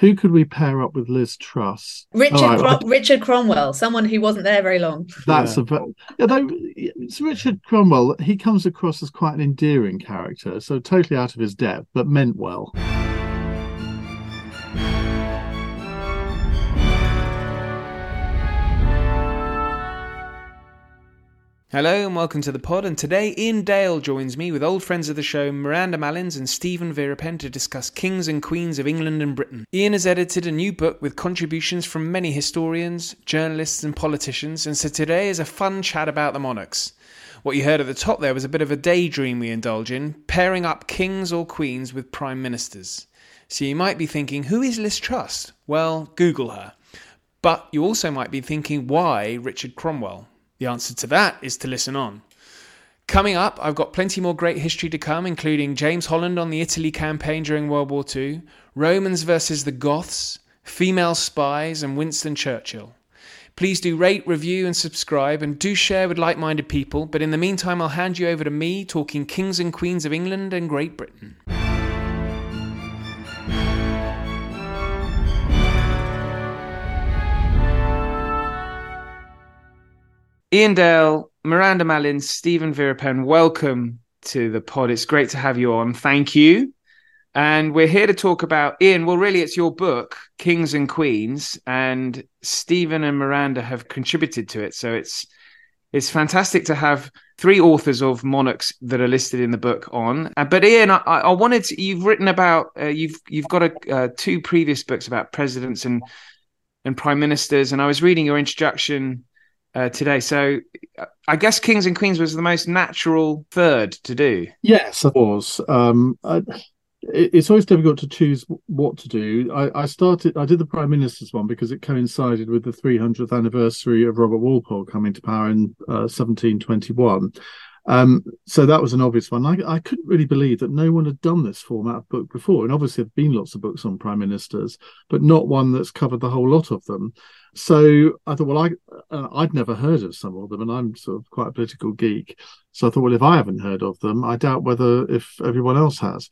Who could we pair up with Liz Truss? Richard Crom- Richard Cromwell, someone who wasn't there very long. That's yeah. a although it's Richard Cromwell. He comes across as quite an endearing character, so totally out of his depth, but meant well. Hello and welcome to the pod. And today, Iain Dale joins me with old friends of the show, Miranda Malins and Steven Veerapen, to discuss kings and queens of England and Britain. Iain has edited a new book with contributions from many historians, journalists, and politicians. And so today is a fun chat about the monarchs. What you heard at the top there was a bit of a daydream we indulge in, pairing up kings or queens with prime ministers. So you might be thinking, who is Liz Truss? Well, Google her. But you also might be thinking, why Richard Cromwell? The answer to that is to listen on. Coming up, I've got plenty more great history to come, including James Holland on the Italy campaign during World War II, Romans versus the Goths, female spies, and Winston Churchill. Please do rate, review, and subscribe, and do share with like minded people. But in the meantime, I'll hand you over to me talking kings and queens of England and Great Britain. Iain Dale, Miranda Malins, Steven Veerapen, welcome to the pod. It's great to have you on. Thank you. And we're here to talk about Iain. Well, really, it's your book, Kings and Queens, and Steven and Miranda have contributed to it. So it's it's fantastic to have three authors of monarchs that are listed in the book on. Uh, but Iain, I, I, wanted to, you've written about uh, you've you've got a, uh, two previous books about presidents and and prime ministers, and I was reading your introduction uh, today. So I guess Kings and Queens was the most natural third to do. Yes, it was. Um, I, it's always difficult to choose what to do. I, I, started, I did the Prime Minister's one because it coincided with the 300th anniversary of Robert Walpole coming to power in uh, 1721. Um, so that was an obvious one. I, I, couldn't really believe that no one had done this format of book before. And obviously, there have been lots of books on prime ministers, but not one that's covered the whole lot of them. So I thought, well, I uh, I'd never heard of some of them, and I'm sort of quite a political geek. So I thought, well, if I haven't heard of them, I doubt whether if everyone else has.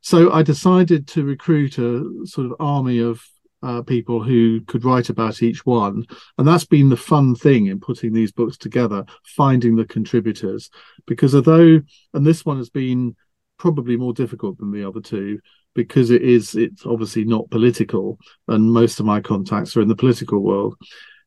So I decided to recruit a sort of army of uh, people who could write about each one. And that's been the fun thing in putting these books together, finding the contributors. Because although, and this one has been probably more difficult than the other two, because it is, it's obviously not political, and most of my contacts are in the political world.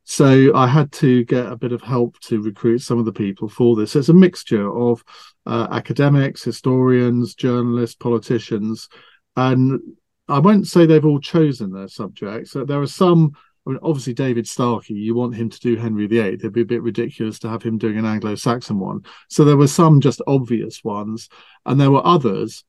So I had to get a bit of help to recruit some of the people for this. So it's a mixture of uh, academics, historians, journalists, politicians, and I won't say they've all chosen their subjects. There are some. I mean, obviously David Starkey. You want him to do Henry VIII. It'd be a bit ridiculous to have him doing an Anglo-Saxon one. So there were some just obvious ones, and there were others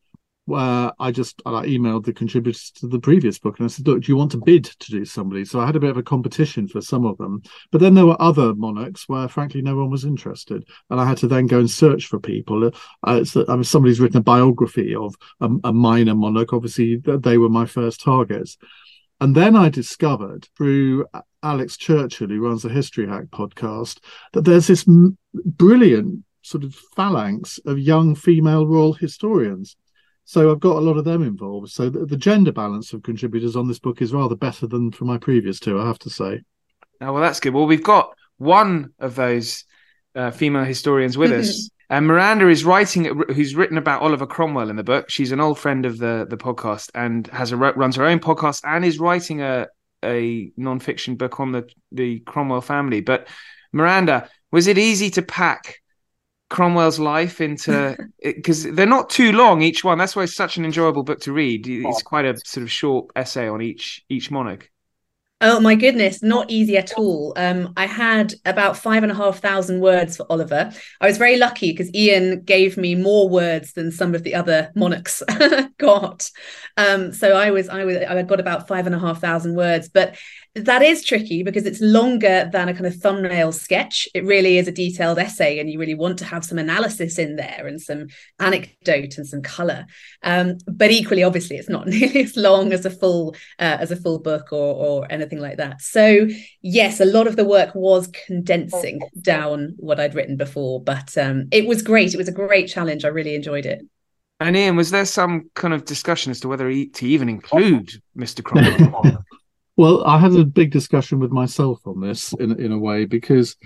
where I just I emailed the contributors to the previous book and I said, look, do you want to bid to do somebody? So I had a bit of a competition for some of them. But then there were other monarchs where, frankly, no one was interested. And I had to then go and search for people. Uh, I mean, somebody's written a biography of a, a minor monarch. Obviously, they were my first targets. And then I discovered through Alex Churchill, who runs the History Hack podcast, that there's this m- brilliant sort of phalanx of young female royal historians so I've got a lot of them involved. So the, the, gender balance of contributors on this book is rather better than for my previous two, I have to say. Oh, well, that's good. Well, we've got one of those uh, female historians with us. And Miranda is writing, who's written about Oliver Cromwell in the book. She's an old friend of the the podcast and has a runs her own podcast and is writing a a non-fiction book on the the Cromwell family. But Miranda, was it easy to pack Cromwell's life into because they're not too long each one. That's why it's such an enjoyable book to read. It's quite a sort of short essay on each each monarch. Oh my goodness, not easy at all. Um, I had about five and a half thousand words for Oliver. I was very lucky because Iain gave me more words than some of the other monarchs got. Um, so I was I was I got about five and a half thousand words, but that is tricky because it's longer than a kind of thumbnail sketch. It really is a detailed essay, and you really want to have some analysis in there and some anecdote and some color. Um, but equally, obviously, it's not nearly as long as a full uh, as a full book or or anything like that. So yes, a lot of the work was condensing down what I'd written before, but um, it was great. It was a great challenge. I really enjoyed it. And Iain, was there some kind of discussion as to whether to even include Mr. Cromwell? Well, I had a big discussion with myself on this in in a way because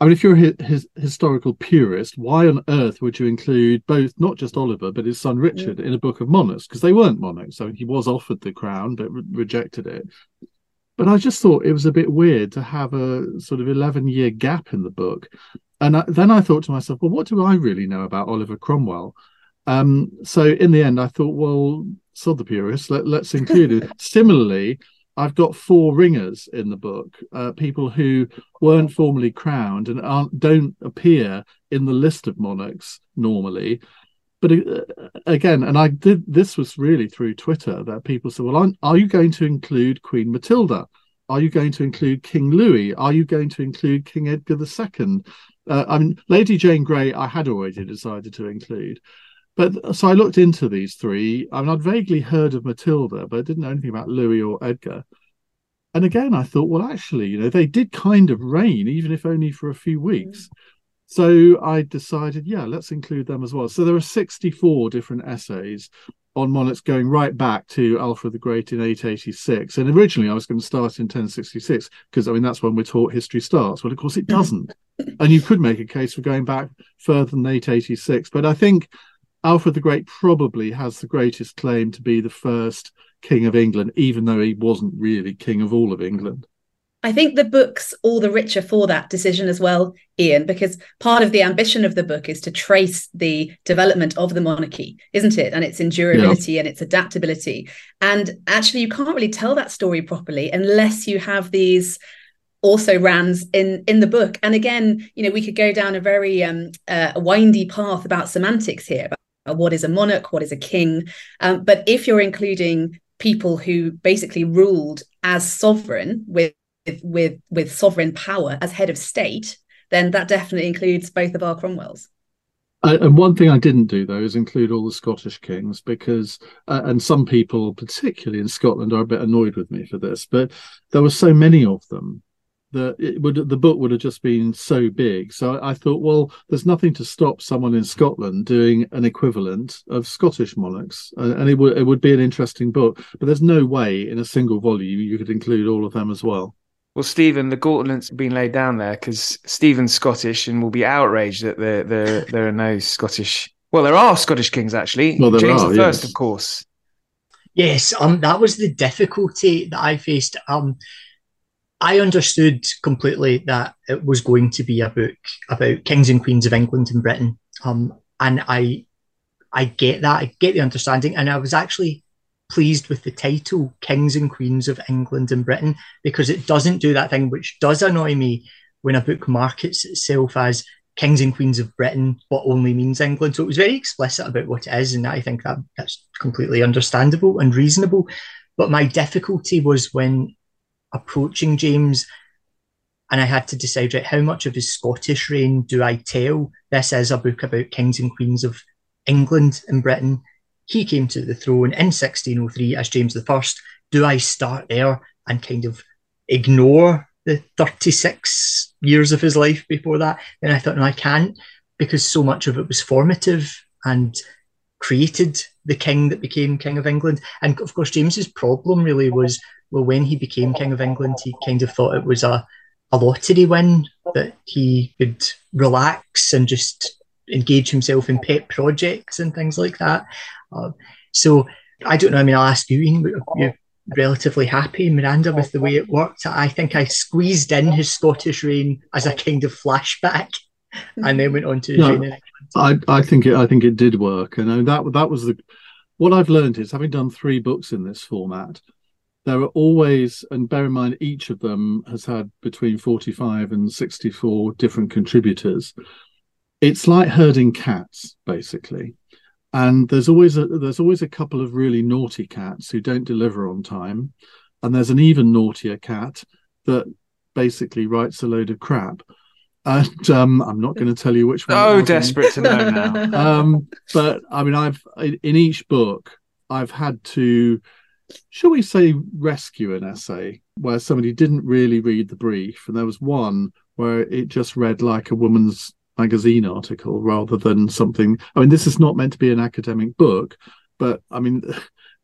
I mean, if you're a his, historical purist, why on earth would you include both not just Oliver but his son Richard in a book of monarchs? Because they weren't monarchs. I mean, he was offered the crown but re- rejected it. But I just thought it was a bit weird to have a sort of eleven year gap in the book, and I, then I thought to myself, well, what do I really know about Oliver Cromwell? Um, so in the end, I thought, well, sod the purist, let, let's include it. Similarly, I've got four ringers in the book, uh, people who weren't formally crowned and aren't don't appear in the list of monarchs normally. But uh, again, and I did this was really through Twitter that people said, "Well, are you going to include Queen Matilda? Are you going to include King Louis? Are you going to include King Edgar II?" Uh, I mean, Lady Jane Grey, I had already decided to include, but so I looked into these three. I mean, I'd vaguely heard of Matilda, but I didn't know anything about Louis or Edgar. And again, I thought, well, actually, you know, they did kind of reign, even if only for a few weeks. Mm. So I decided, yeah, let's include them as well. So there are 64 different essays on monarchs going right back to Alfred the Great in 886. And originally I was going to start in 1066 because, I mean, that's when we're taught history starts. Well, of course, it doesn't. and you could make a case for going back further than 886. But I think Alfred the Great probably has the greatest claim to be the first king of England, even though he wasn't really king of all of England. I think the book's all the richer for that decision as well, Iain, because part of the ambition of the book is to trace the development of the monarchy, isn't it? And its endurability yeah. and its adaptability. And actually, you can't really tell that story properly unless you have these also rans in in the book and again you know we could go down a very um uh, windy path about semantics here what is a monarch, what is a king. Um, but if you're including people who basically ruled as sovereign with with with sovereign power as head of state, then that definitely includes both of our Cromwells. and one thing I didn't do though is include all the Scottish kings because, uh, and some people, particularly in Scotland, are a bit annoyed with me for this, but there were so many of them that it would the book would have just been so big. So I thought, well, there's nothing to stop someone in Scotland doing an equivalent of Scottish monarchs, and it would it would be an interesting book. But there's no way in a single volume you could include all of them as well. Well, Steven, the gauntlet's been laid down there because Steven's Scottish and will be outraged that there there there are no Scottish. Well, there are Scottish kings actually. Well, there James are, the First, yes. of course. Yes, um, that was the difficulty that I faced. Um, I understood completely that it was going to be a book about kings and queens of England and Britain. Um, and I I get that. I get the understanding. And I was actually pleased with the title, Kings and Queens of England and Britain, because it doesn't do that thing which does annoy me when a book markets itself as Kings and Queens of Britain, but only means England. So it was very explicit about what it is, and I think that that's completely understandable and reasonable. But my difficulty was when approaching James, and I had to decide right how much of his Scottish reign do I tell? This is a book about kings and queens of England and Britain. He came to the throne in 1603 as James I. Do I start there and kind of ignore the 36 years of his life before that? Then I thought, no, I can't because so much of it was formative and created the king that became King of England. And of course, James's problem really was well, when he became King of England, he kind of thought it was a, a lottery win that he could relax and just engage himself in pet projects and things like that. Uh, so I don't know. I mean, I'll ask you, Iain, you're relatively happy, Miranda, with the way it worked. I think I squeezed in his Scottish reign as a kind of flashback and then went on to no, I, I think it I think it did work. And uh, that that was the what I've learned is having done three books in this format, there are always, and bear in mind, each of them has had between 45 and 64 different contributors. It's like herding cats, basically. And there's always a there's always a couple of really naughty cats who don't deliver on time, and there's an even naughtier cat that basically writes a load of crap. And um, I'm not going to tell you which one. Oh, desperate to know now. um, but I mean, I've in each book I've had to shall we say, rescue an essay where somebody didn't really read the brief, and there was one where it just read like a woman's magazine article rather than something. I mean, this is not meant to be an academic book, but I mean,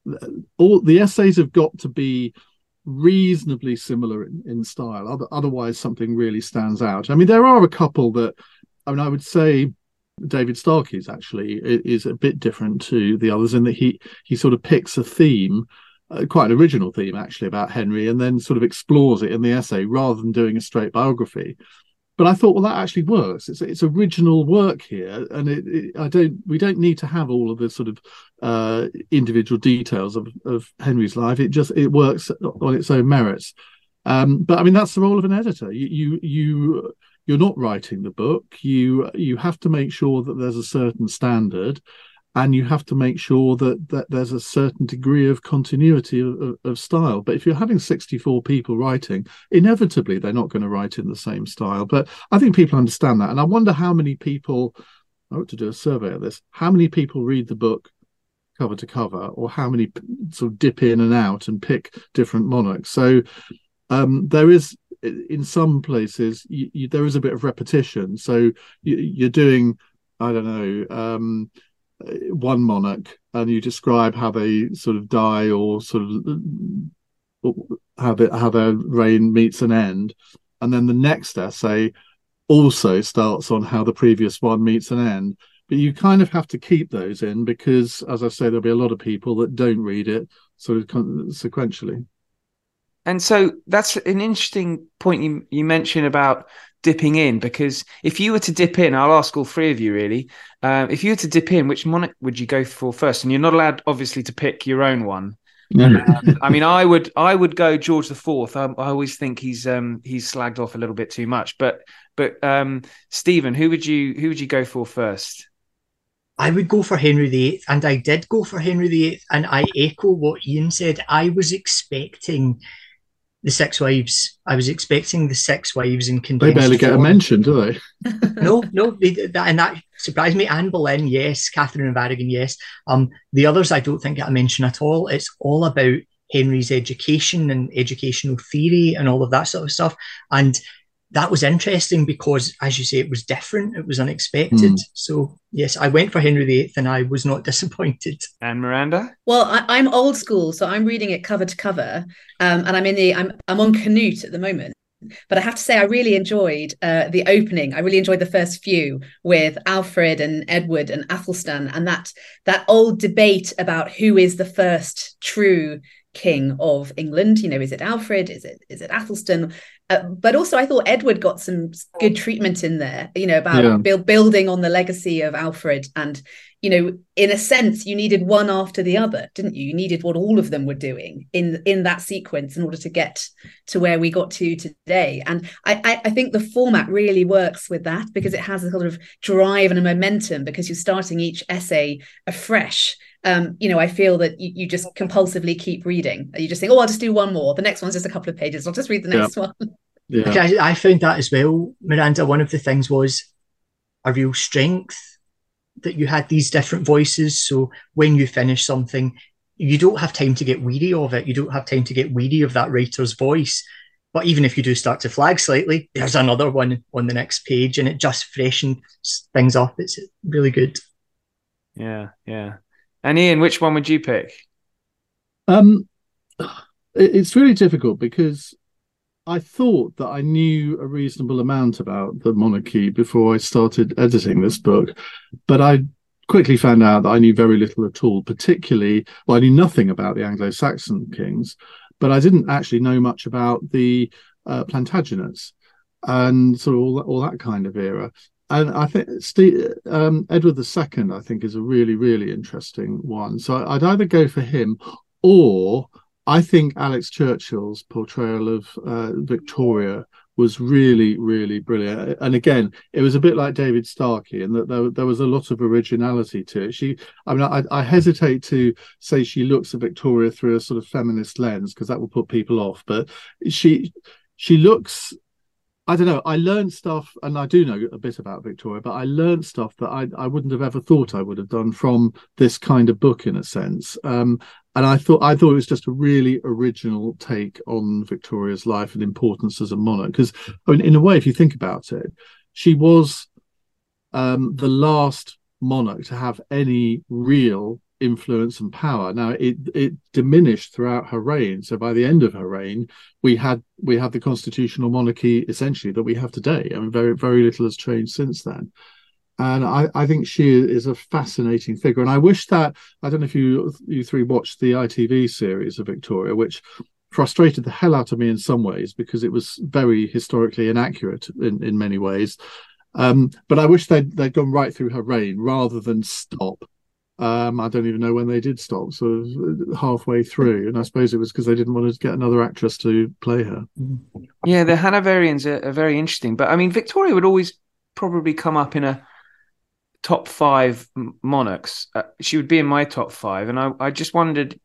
all the essays have got to be reasonably similar in, in style. Other, otherwise, something really stands out. I mean, there are a couple that, I mean, I would say David Starkey's actually is a bit different to the others in that he he sort of picks a theme uh, quite an original theme actually about Henry, and then sort of explores it in the essay rather than doing a straight biography. But I thought, well, that actually works. It's it's original work here, and it, it, I don't we don't need to have all of the sort of uh, individual details of, of Henry's life. It just it works on its own merits. Um, but I mean, that's the role of an editor. You you you you're not writing the book. You you have to make sure that there's a certain standard and you have to make sure that that there's a certain degree of continuity of, of, style. But if you're having 64 people writing inevitably they're not going to write in the same style. But i think people understand that. And i wonder how many people i ought to do a survey of this how many people read the book cover to cover or how many sort of dip in and out and pick different monarchs. So um, there is in some places you, you, there is a bit of repetition. So you, are doing i don't know um, one monarch and you describe how they sort of die or sort of how, how their reign meets an end. And then the next essay also starts on how the previous one meets an end. But you kind of have to keep those in because as i say there'll be a lot of people that don't read it sort of sequentially. And so that's an interesting point you you mentioned about dipping in because if you were to dip in, I'll ask all three of you really. Um, if you were to dip in, which monarch would you go for first? And you're not allowed, obviously, to pick your own one. um, I mean, I would, I would go George the Fourth. I, I, always think he's, um, he's slagged off a little bit too much. But, but um, Steven, who would you, who would you go for first? I would go for Henry VIII, and I did go for Henry VIII, and I echo what Iain said. I was expecting the six wives. I was expecting the six wives in condensed. They barely get a mention, do they? no, no, they, that, and that surprised me. Anne Boleyn, yes. Catherine of Aragon, yes. Um, the others I don't think get a mention at all. It's all about Henry's education and educational theory and all of that sort of stuff. And that was interesting because, as you say, it was different. It was unexpected. Mm. So yes, I went for Henry VIII, and I was not disappointed. And Miranda? Well, I, am old school, so I'm reading it cover to cover, um, and I'm in the I'm I'm on Canute at the moment. But I have to say, I really enjoyed uh, the opening. I really enjoyed the first few with Alfred and Edward and Athelstan, and that that old debate about who is the first true king of England. You know, is it Alfred? Is it is it Athelstan? Uh, but also, I thought Edward got some good treatment in there. You know, about yeah. build, building on the legacy of Alfred, and you know, in a sense, you needed one after the other, didn't you? You needed what all of them were doing in in that sequence in order to get to where we got to today. And I, I, I think the format really works with that because it has a sort of drive and a momentum because you're starting each essay afresh um, you know, I feel that you, you, just compulsively keep reading. You just think, oh, I'll just do one more. The next one's just a couple of pages. I'll just read the next yeah. one. Yeah. I, I found that as well, Miranda. One of the things was a real strength that you had these different voices. So when you finish something, you don't have time to get weary of it. You don't have time to get weary of that writer's voice. But even if you do start to flag slightly, there's another one on the next page, and it just freshens things up. It's really good. Yeah, yeah. And Iain, which one would you pick? Um, it's really difficult because I thought that I knew a reasonable amount about the monarchy before I started editing this book, but I quickly found out that I knew very little at all, particularly, well, I knew nothing about the Anglo Saxon kings, but I didn't actually know much about the uh, Plantagenets and sort of all that, all that kind of era. And I think Steve, um, Edward II, I think, is a really, really interesting one. So I'd either go for him or I think Alex Churchill's portrayal of uh, Victoria was really, really brilliant. And again, it was a bit like David Starkey, and that there, there was a lot of originality to it. She, I mean, I, I hesitate to say she looks at Victoria through a sort of feminist lens because that will put people off, but she she looks I don't know. I learned stuff, and I do know a bit about Victoria, but I learned stuff that I, I wouldn't have ever thought I would have done from this kind of book, in a sense. Um, and I thought I thought it was just a really original take on Victoria's life and importance as a monarch. Because, I mean, in a way, if you think about it, she was um, the last monarch to have any real influence and power. Now it it diminished throughout her reign. So by the end of her reign, we had we had the constitutional monarchy essentially that we have today. I mean, very very little has changed since then. And I, I think she is a fascinating figure. And I wish that I don't know if you you three watched the ITV series of Victoria, which frustrated the hell out of me in some ways because it was very historically inaccurate in, in many ways. Um, but I wish they'd they'd gone right through her reign rather than stop um, I don't even know when they did stop, so halfway through, and I suppose it was because they didn't want to get another actress to play her. Yeah, the Hanoverians are, are very interesting, but I mean, Victoria would always probably come up in a top five monarchs. Uh, she would be in my top five, and I, I just wondered.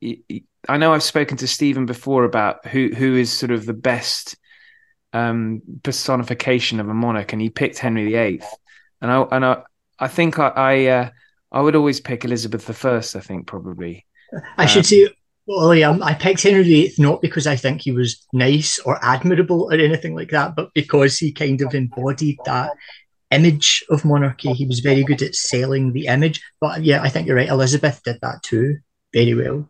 I know I've spoken to Steven before about who who is sort of the best um, personification of a monarch, and he picked Henry VIII, and I and I I think I. I uh, I would always pick Elizabeth I. I think probably. I um, should say, well, um, I picked Henry VIII not because I think he was nice or admirable or anything like that, but because he kind of embodied that image of monarchy. He was very good at selling the image. But yeah, I think you're right. Elizabeth did that too very well.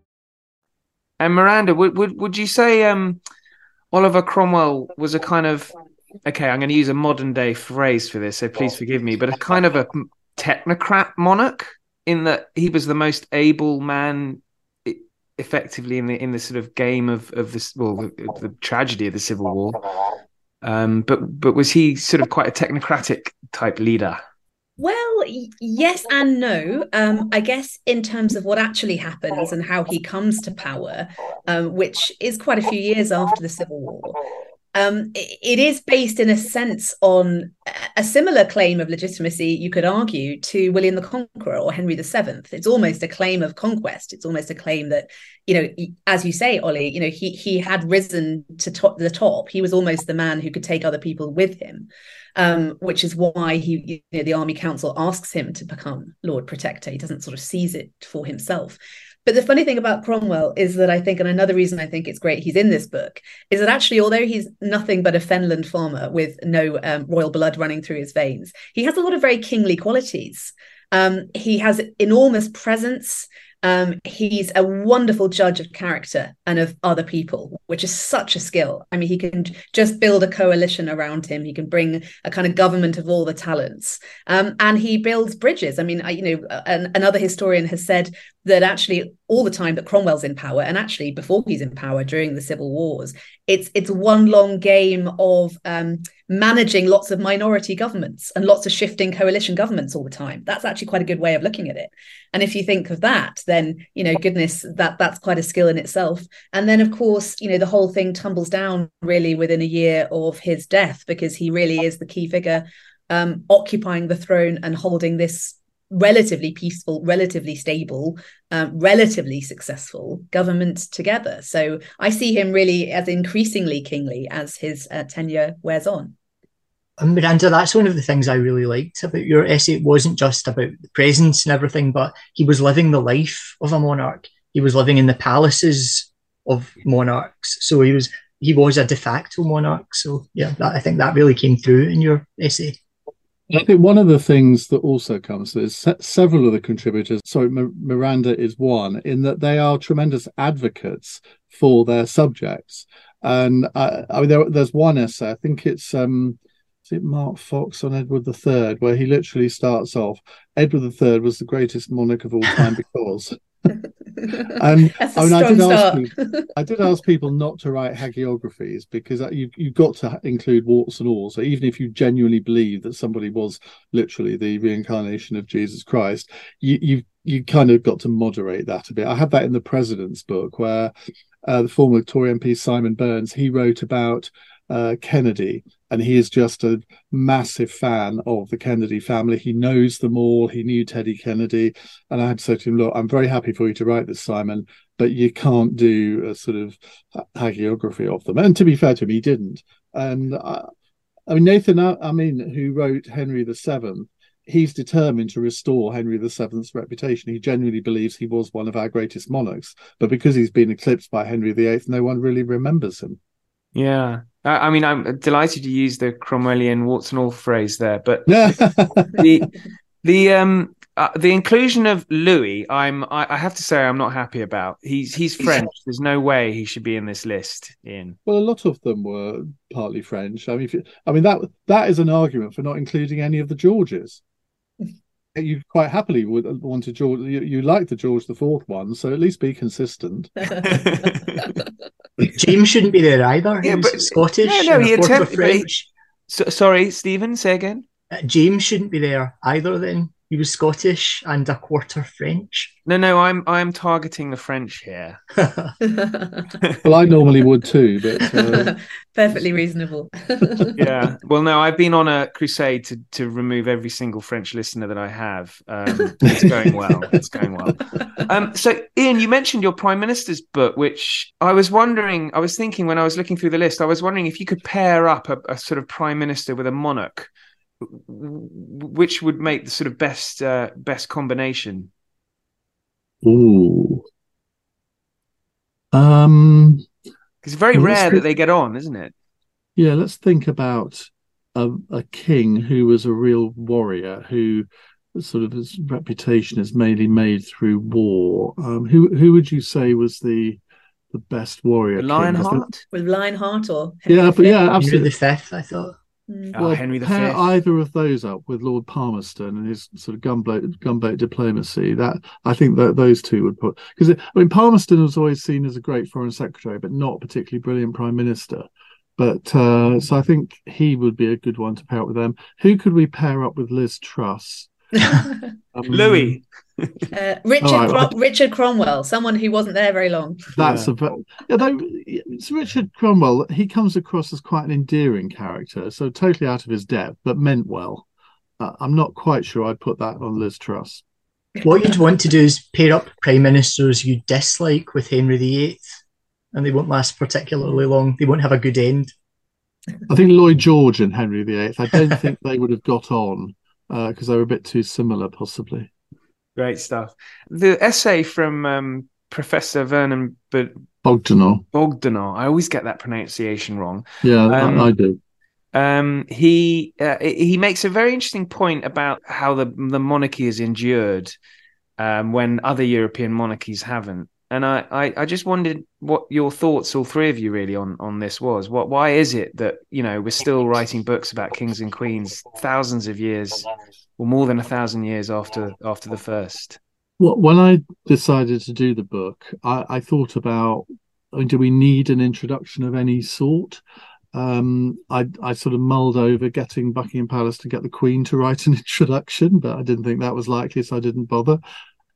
And Miranda, would would would you say um, Oliver Cromwell was a kind of okay? I'm going to use a modern day phrase for this, so please forgive me, but a kind of a technocrat monarch in that he was the most able man effectively in the in the sort of game of of this well the, the tragedy of the civil war um, but but was he sort of quite a technocratic type leader well, yes and no. Um, I guess in terms of what actually happens and how he comes to power, um, which is quite a few years after the Civil War, um, it is based in a sense on a similar claim of legitimacy, you could argue, to William the Conqueror or Henry VII. It's almost a claim of conquest. It's almost a claim that, you know, as you say, Ollie, you know, he he had risen to top, the top. He was almost the man who could take other people with him, um, which is why he, you know, the Army Council asks him to become Lord Protector. He doesn't sort of seize it for himself. But the funny thing about Cromwell is that I think, and another reason I think it's great he's in this book, is that actually, although he's nothing but a fenland farmer with no um, royal blood running through his veins, he has a lot of very kingly qualities. Um, he has enormous presence. Um, he's a wonderful judge of character and of other people, which is such a skill. I mean, he can just build a coalition around him. He can bring a kind of government of all the talents, um, and he builds bridges. I mean, I, you know, an, another historian has said that actually all the time that Cromwell's in power, and actually before he's in power during the civil wars, it's it's one long game of um, managing lots of minority governments and lots of shifting coalition governments all the time. That's actually quite a good way of looking at it. And if you think of that, then you know, goodness, that that's quite a skill in itself. And then of course, you know, the whole thing tumbles down really within a year of his death because he really is the key figure um, occupying the throne and holding this relatively peaceful, relatively stable, um, relatively successful government together. So I see him really as increasingly kingly as his uh, tenure wears on. And Miranda, that's one of the things I really liked about your essay. It wasn't just about the presence and everything, but he was living the life of a monarch. He was living in the palaces of monarchs. So he was he was a de facto monarch. So yeah, that, I think that really came through in your essay. I think one of the things that also comes is se- several of the contributors. Sorry, M- Miranda is one in that they are tremendous advocates for their subjects. And uh, I mean, there, there's one essay. I think it's um, is it Mark Fox on Edward III, where he literally starts off. Edward III was the greatest monarch of all time because. and I mean, I did ask people, I did ask people not to write hagiographies because you you've got to include warts and all. So even if you genuinely believe that somebody was literally the reincarnation of Jesus Christ, you you you kind of got to moderate that a bit. I had that in the president's book where uh, the former Tory MP Simon Burns he wrote about uh, Kennedy, and he is just a massive fan of the Kennedy family. He knows them all. He knew Teddy Kennedy, and I had to say to him, "Look, I'm very happy for you to write this, Simon, but you can't do a sort of hagiography of them." And to be fair to him, he didn't. And I, I mean, Nathan Amin, who wrote Henry the Seventh, he's determined to restore Henry VII's reputation. He genuinely believes he was one of our greatest monarchs, but because he's been eclipsed by Henry VIII, no one really remembers him. Yeah, I mean, I'm delighted you use the Cromwellian warts and all phrase there, but the the um uh, the inclusion of Louis, I'm I, I, have to say I'm not happy about. He's he's French. There's no way he should be in this list. In well, a lot of them were partly French. I mean, you, I mean that that is an argument for not including any of the Georges. You quite happily would want to George. You, you like the George the Fourth one, so at least be consistent. James shouldn't be there either. Yeah, but Scottish. No, no, he attempted. French. So, sorry, Steven. Say again. Uh, James shouldn't be there either. Then he was Scottish and a quarter French. No, no, I'm I'm targeting the French here. well, I normally would too, but uh... perfectly reasonable. yeah. Well, no, I've been on a crusade to to remove every single French listener that I have. Um, it's going well. It's going well. Um, so, Iain, you mentioned your prime minister's book, which I was wondering. I was thinking when I was looking through the list, I was wondering if you could pair up a, a sort of prime minister with a monarch which would make the sort of best uh, best combination? Ooh. Um it's very well, rare that they get on, isn't it? Yeah, let's think about a, a king who was a real warrior who sort of his reputation is mainly made through war. Um, who who would you say was the the best warrior? Lionheart with Lionheart or Henry yeah, but yeah, absolutely. the fifth, I thought. Mm. Well, oh, Henry V. Pair either of those up with Lord Palmerston and his sort of gunboat gunboat diplomacy. That I think that those two would put because I mean Palmerston was always seen as a great foreign secretary, but not particularly brilliant prime minister. But uh, so I think he would be a good one to pair up with them. Who could we pair up with Liz Truss? um, Louis. Uh, Richard right, Crom- Richard Cromwell, someone who wasn't there very long. That's yeah. a yeah, though it's Richard Cromwell. He comes across as quite an endearing character, so totally out of his depth, but meant well. Uh, I'm not quite sure I'd put that on Liz Truss. What you'd want to do is pair up prime ministers you dislike with Henry VIII, and they won't last particularly long. They won't have a good end. I think Lloyd George and Henry VIII. I don't think they would have got on because uh, they were a bit too similar, possibly. Great stuff. The essay from um, Professor Vernon B- Bogdanor. Bogdanor. I always get that pronunciation wrong. Yeah, um, I, I do. Um, he uh, he makes a very interesting point about how the the monarchy has endured um, when other European monarchies haven't. And I, I, I, just wondered what your thoughts, all three of you, really on on this was. What why is it that you know we're still writing books about kings and queens thousands of years, or more than a thousand years after after the first? Well, when I decided to do the book, I, I thought about: I mean, do we need an introduction of any sort? Um, I, I sort of mulled over getting Buckingham Palace to get the Queen to write an introduction, but I didn't think that was likely, so I didn't bother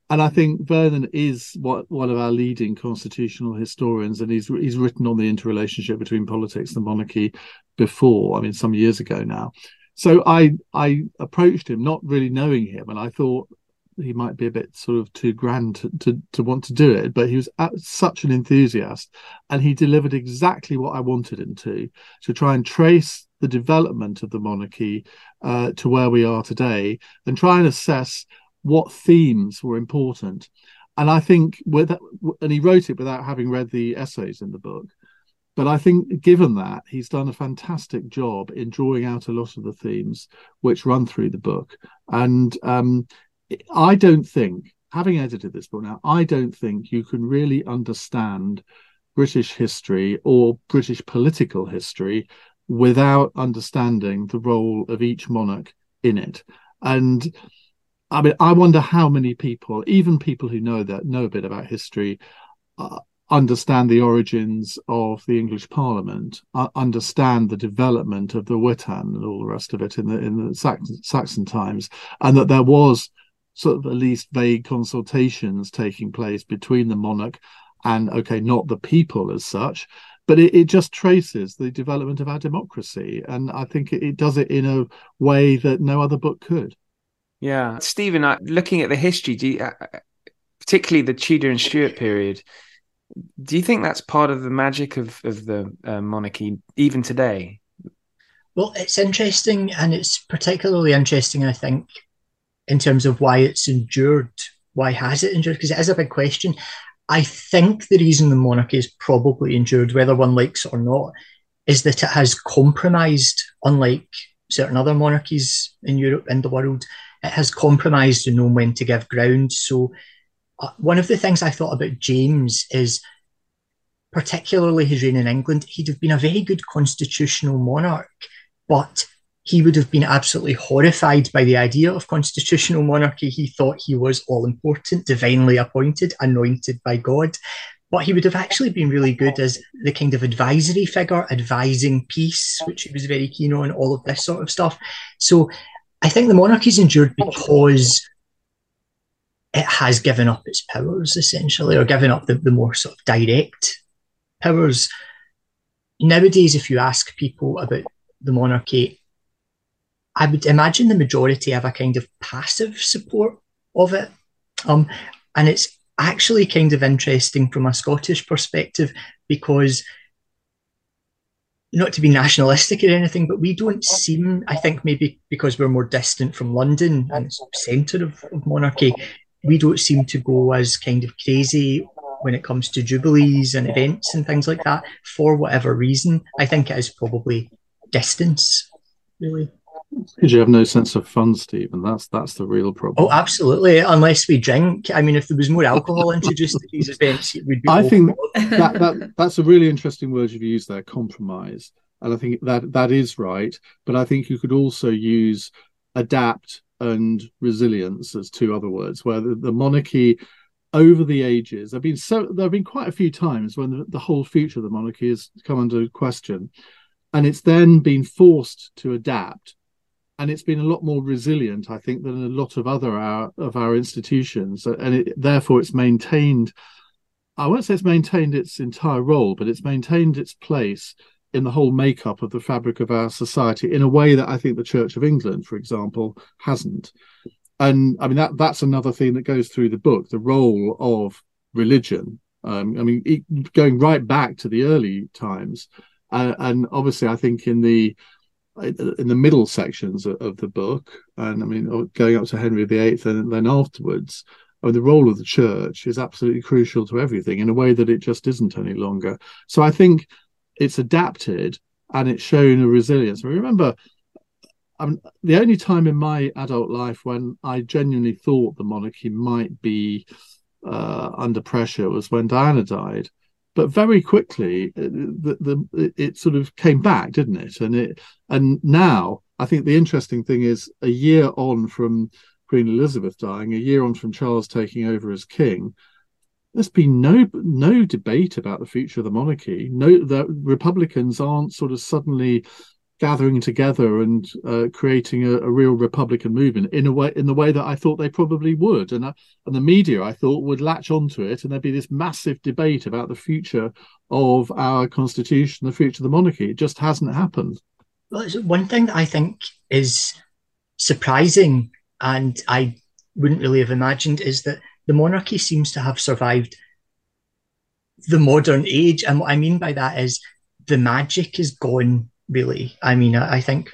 and I think Vernon is what, one of our leading constitutional historians, and he's he's written on the interrelationship between politics and monarchy before. I mean, some years ago now. So I I approached him not really knowing him, and I thought he might be a bit sort of too grand to, to, to want to do it, but he was such an enthusiast, and he delivered exactly what I wanted him to to try and trace the development of the monarchy uh, to where we are today, and try and assess what themes were important. And I think with and he wrote it without having read the essays in the book. But I think, given that, he's done a fantastic job in drawing out a lot of the themes which run through the book. And um, I don't think, having edited this book now, I don't think you can really understand British history or British political history without understanding the role of each monarch in it. And I mean, I wonder how many people, even people who know that know a bit about history, uh, understand the origins of the English Parliament, uh, understand the development of the Witan and all the rest of it in the in the Saxon, Saxon times, and that there was sort of at least vague consultations taking place between the monarch and okay, not the people as such, but it, it just traces the development of our democracy, and I think it, it does it in a way that no other book could. Yeah, Steven, looking at the history, you, uh, particularly the Tudor and Stuart period do you think that's part of the magic of of the uh, monarchy even today? Well, it's interesting, and it's particularly interesting, I think, in terms of why it's endured. Why has it endured? Because it is a big question. I think the reason the monarchy has probably endured, whether one likes it or not, is that it has compromised, unlike certain other monarchies in Europe and the world, has compromised and known when to give ground. So uh, one of the things I thought about James is, particularly his reign in England, he'd have been a very good constitutional monarch, but he would have been absolutely horrified by the idea of constitutional monarchy. He thought he was all important, divinely appointed, anointed by God. But he would have actually been really good as the kind of advisory figure, advising peace, which he was very keen on, all of this sort of stuff. So I think the monarchy's endured because it has given up its powers essentially, or given up the, the more sort of direct powers. Nowadays, if you ask people about the monarchy, I would imagine the majority have a kind of passive support of it. Um, and it's actually kind of interesting from a Scottish perspective because not to be nationalistic or anything, but we don't seem, I think maybe because we're more distant from London and centre of, of monarchy, we don't seem to go as kind of crazy when it comes to jubilees and events and things like that for whatever reason. I think it is probably distance, really. Because you have no sense of fun, Steven. That's that's the real problem. Oh, absolutely. Unless we drink. I mean, if there was more alcohol introduced to these events, it would be. I think that, that that's a really interesting word you've used there, compromise. And I think that that is right. But I think you could also use adapt and resilience as two other words, where the, the monarchy over the ages there have been so there have been quite a few times when the, the, whole future of the monarchy has come under question and it's then been forced to adapt and it's been a lot more resilient i think than a lot of other our, of our institutions and it, therefore it's maintained i won't say it's maintained its entire role but it's maintained its place in the whole makeup of the fabric of our society in a way that I think the Church of England, for example, hasn't. And I mean that that's another thing that goes through the book: the role of religion. Um, I mean, going right back to the early times, uh, and obviously, I think in the in the middle sections of, the book, and I mean, going up to Henry VIII and then afterwards, I mean, the role of the church is absolutely crucial to everything in a way that it just isn't any longer. So I think it's adapted and it's shown a resilience. I remember I mean, the only time in my adult life when I genuinely thought the monarchy might be uh, under pressure was when Diana died. But very quickly, uh, the, the it sort of came back, didn't it? And it and now I think the interesting thing is a year on from Queen Elizabeth dying, a year on from Charles taking over as king, there's been no no debate about the future of the monarchy. No, the Republicans aren't sort of suddenly gathering together and uh, creating a, a, real Republican movement in a way in the way that I thought they probably would, and uh, and the media I thought would latch onto it, and there'd be this massive debate about the future of our constitution, the future of the monarchy. It just hasn't happened. Well, one thing that I think is surprising, and I wouldn't really have imagined is that the monarchy seems to have survived the modern age. And what I mean by that is the magic is gone, really. I mean, I, think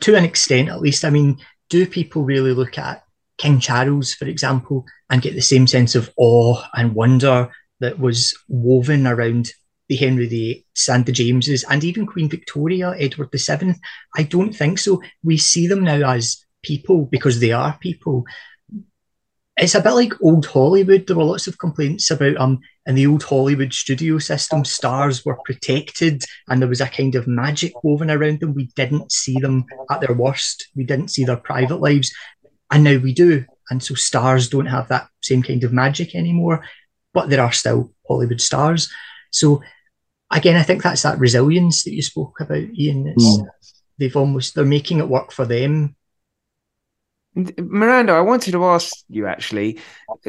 to an extent, at least, I mean, do people really look at King Charles, for example, and get the same sense of awe and wonder that was woven around the Henry VIII, Santa James's, and even Queen Victoria, Edward VII? I don't think so. We see them now as people because they are people. It's a bit like old Hollywood. There were lots of complaints about um in the old Hollywood studio system, stars were protected and there was a kind of magic woven around them. We didn't see them at their worst. We didn't see their private lives. And now we do. And so stars don't have that same kind of magic anymore, but there are still Hollywood stars. So again, I think that's that resilience that you spoke about, Iain. Mm. They've almost they're making it work for them. Miranda, I wanted to ask you actually,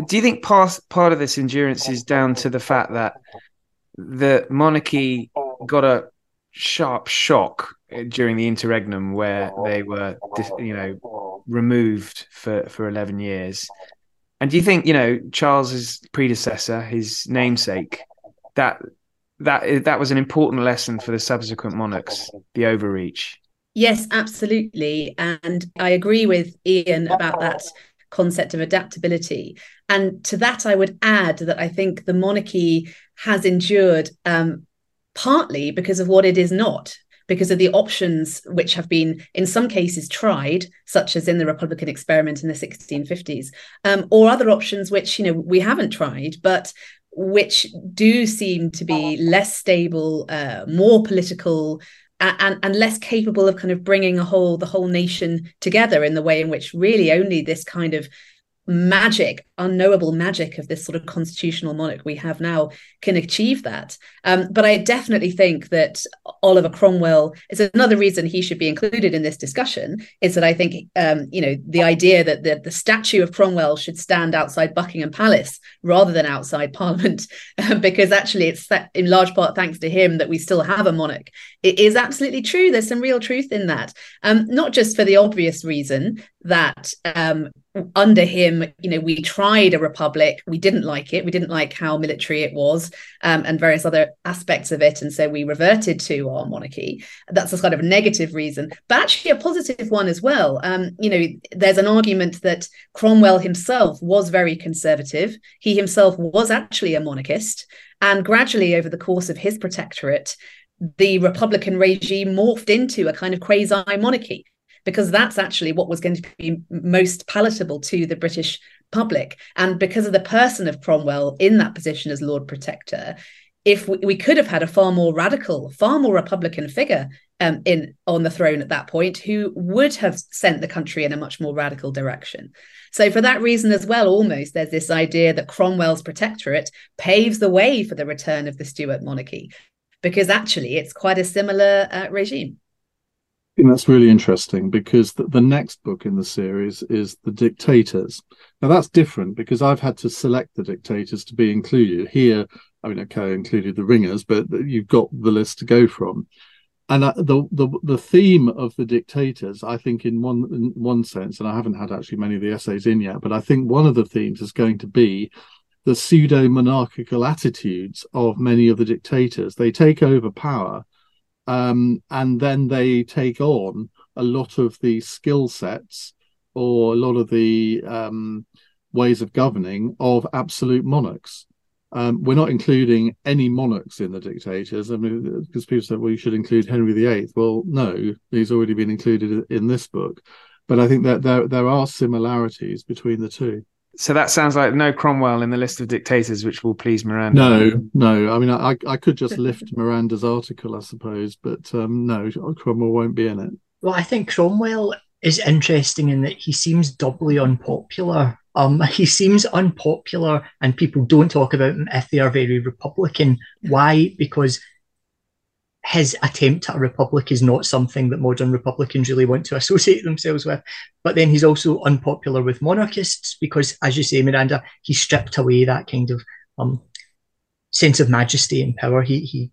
do you think part part of this endurance is down to the fact that the monarchy got a sharp shock during the interregnum where they were you know removed for for 11 years? And do you think you know charles's predecessor his namesake that that that was an important lesson for the subsequent monarchs the overreach yes absolutely. And i agree with Iain about that concept of adaptability. And to that i would add that i think the monarchy has endured um, partly because of what it is not because of the options which have been in some cases tried such as in the republican experiment in the 1650s um, or other options which you know we haven't tried but which do seem to be less stable uh, more political and, and less capable of kind of bringing a whole the whole nation together in the way in which really only this kind of magic, unknowable magic of this sort of constitutional monarch we have now can achieve that. Um, but I definitely think that Oliver Cromwell is another reason he should be included in this discussion. Is that I think um, you know the idea that the, the statue of Cromwell should stand outside Buckingham Palace rather than outside Parliament, because actually it's in large part thanks to him that we still have a monarch. It is absolutely true. There's some real truth in that, um, not just for the obvious reason that um, under him, you know, we tried a republic. We didn't like it. We didn't like how military it was um, and various other aspects of it. And so we reverted to our monarchy. That's a kind of negative reason, but actually a positive one as well. Um, you know, there's an argument that Cromwell himself was very conservative. He himself was actually a monarchist. And gradually, over the course of his protectorate, the Republican regime morphed into a kind of quasi monarchy because that's actually what was going to be most palatable to the British public. And because of the person of Cromwell in that position as Lord Protector, if we, we could have had a far more radical, far more Republican figure um, in on the throne at that point, who would have sent the country in a much more radical direction. So, for that reason as well, almost there's this idea that Cromwell's protectorate paves the way for the return of the Stuart monarchy, because actually it's quite a similar uh, regime that's really interesting because the, the, next book in the series is The Dictators. Now, that's different because I've had to select the dictators to be included. Here, I mean, okay, I included the ringers, but you've got the list to go from. And uh, the, the the theme of the dictators, I think, in one in one sense, and I haven't had actually many of the essays in yet, but I think one of the themes is going to be the pseudo monarchical attitudes of many of the dictators. They take over power um, and then they take on a lot of the skill sets or a lot of the um, ways of governing of absolute monarchs. Um, we're not including any monarchs in the dictators. I mean, because people said, well, you should include Henry VIII. Well, no, he's already been included in this book. But I think that there there are similarities between the two. So that sounds like no Cromwell in the list of dictators, which will please Miranda. No, no. I mean, I I could just lift Miranda's article, I suppose, but um, no, Cromwell won't be in it. Well, I think Cromwell is interesting in that he seems doubly unpopular. Um, he seems unpopular, and people don't talk about him if they are very Republican. Why? Because his attempt at a republic is not something that modern Republicans really want to associate themselves with. But then he's also unpopular with monarchists because, as you say, Miranda, he stripped away that kind of um, sense of majesty and power. He he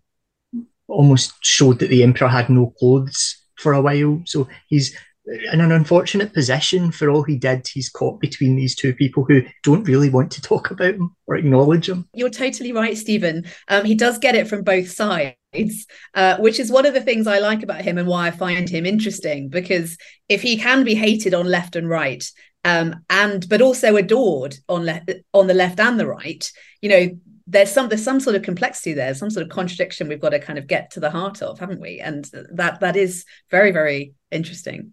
almost showed that the emperor had no clothes for a while. So he's in an unfortunate position for all he did. He's caught between these two people who don't really want to talk about him or acknowledge him. You're totally right, Steven. Um, he does get it from both sides. Uh, which is one of the things I like about him and why I find him interesting. Because if he can be hated on left and right, um, and but also adored on left on the left and the right, you know, there's some there's some sort of complexity there, some sort of contradiction we've got to kind of get to the heart of, haven't we? And that that is very very interesting.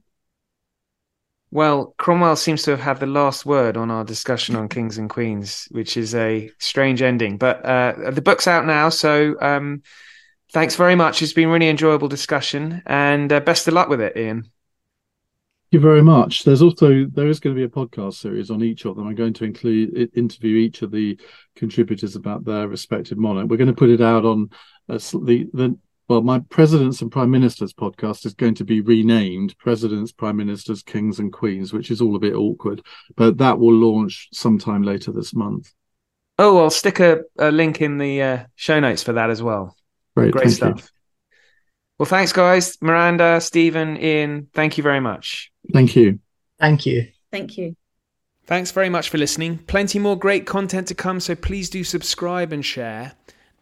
Well, Cromwell seems to have had the last word on our discussion on kings and queens, which is a strange ending. But uh, the book's out now, so um, thanks very much. It's been really enjoyable discussion, and uh, best of luck with it, Iain. Thank you very much. There's also there is going to be a podcast series on each of them. I'm going to include interview each of the contributors about their respective monarch. We're going to put it out on uh, the the well, my presidents and prime ministers podcast is going to be renamed Presidents, Prime Ministers, Kings and Queens, which is all a bit awkward, but that will launch sometime later this month. Oh, I'll stick a, a link in the uh, show notes for that as well. Great, Great stuff. You. Well, thanks, guys. Miranda, Steven, Iain, thank you very much. Thank you. Thank you. Thank you. Thanks very much for listening. Plenty more great content to come, so please do subscribe and share.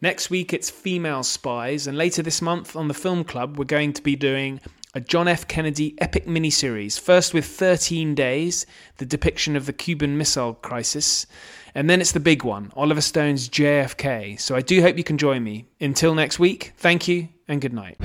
Next week it's Female Spies, and later this month on the Film Club, we're going to be doing a John F. Kennedy epic miniseries. First with 13 Days, the depiction of the Cuban Missile Crisis, and then it's the big one, Oliver Stone's JFK. So I do hope you can join me. Until next week, thank you and good night.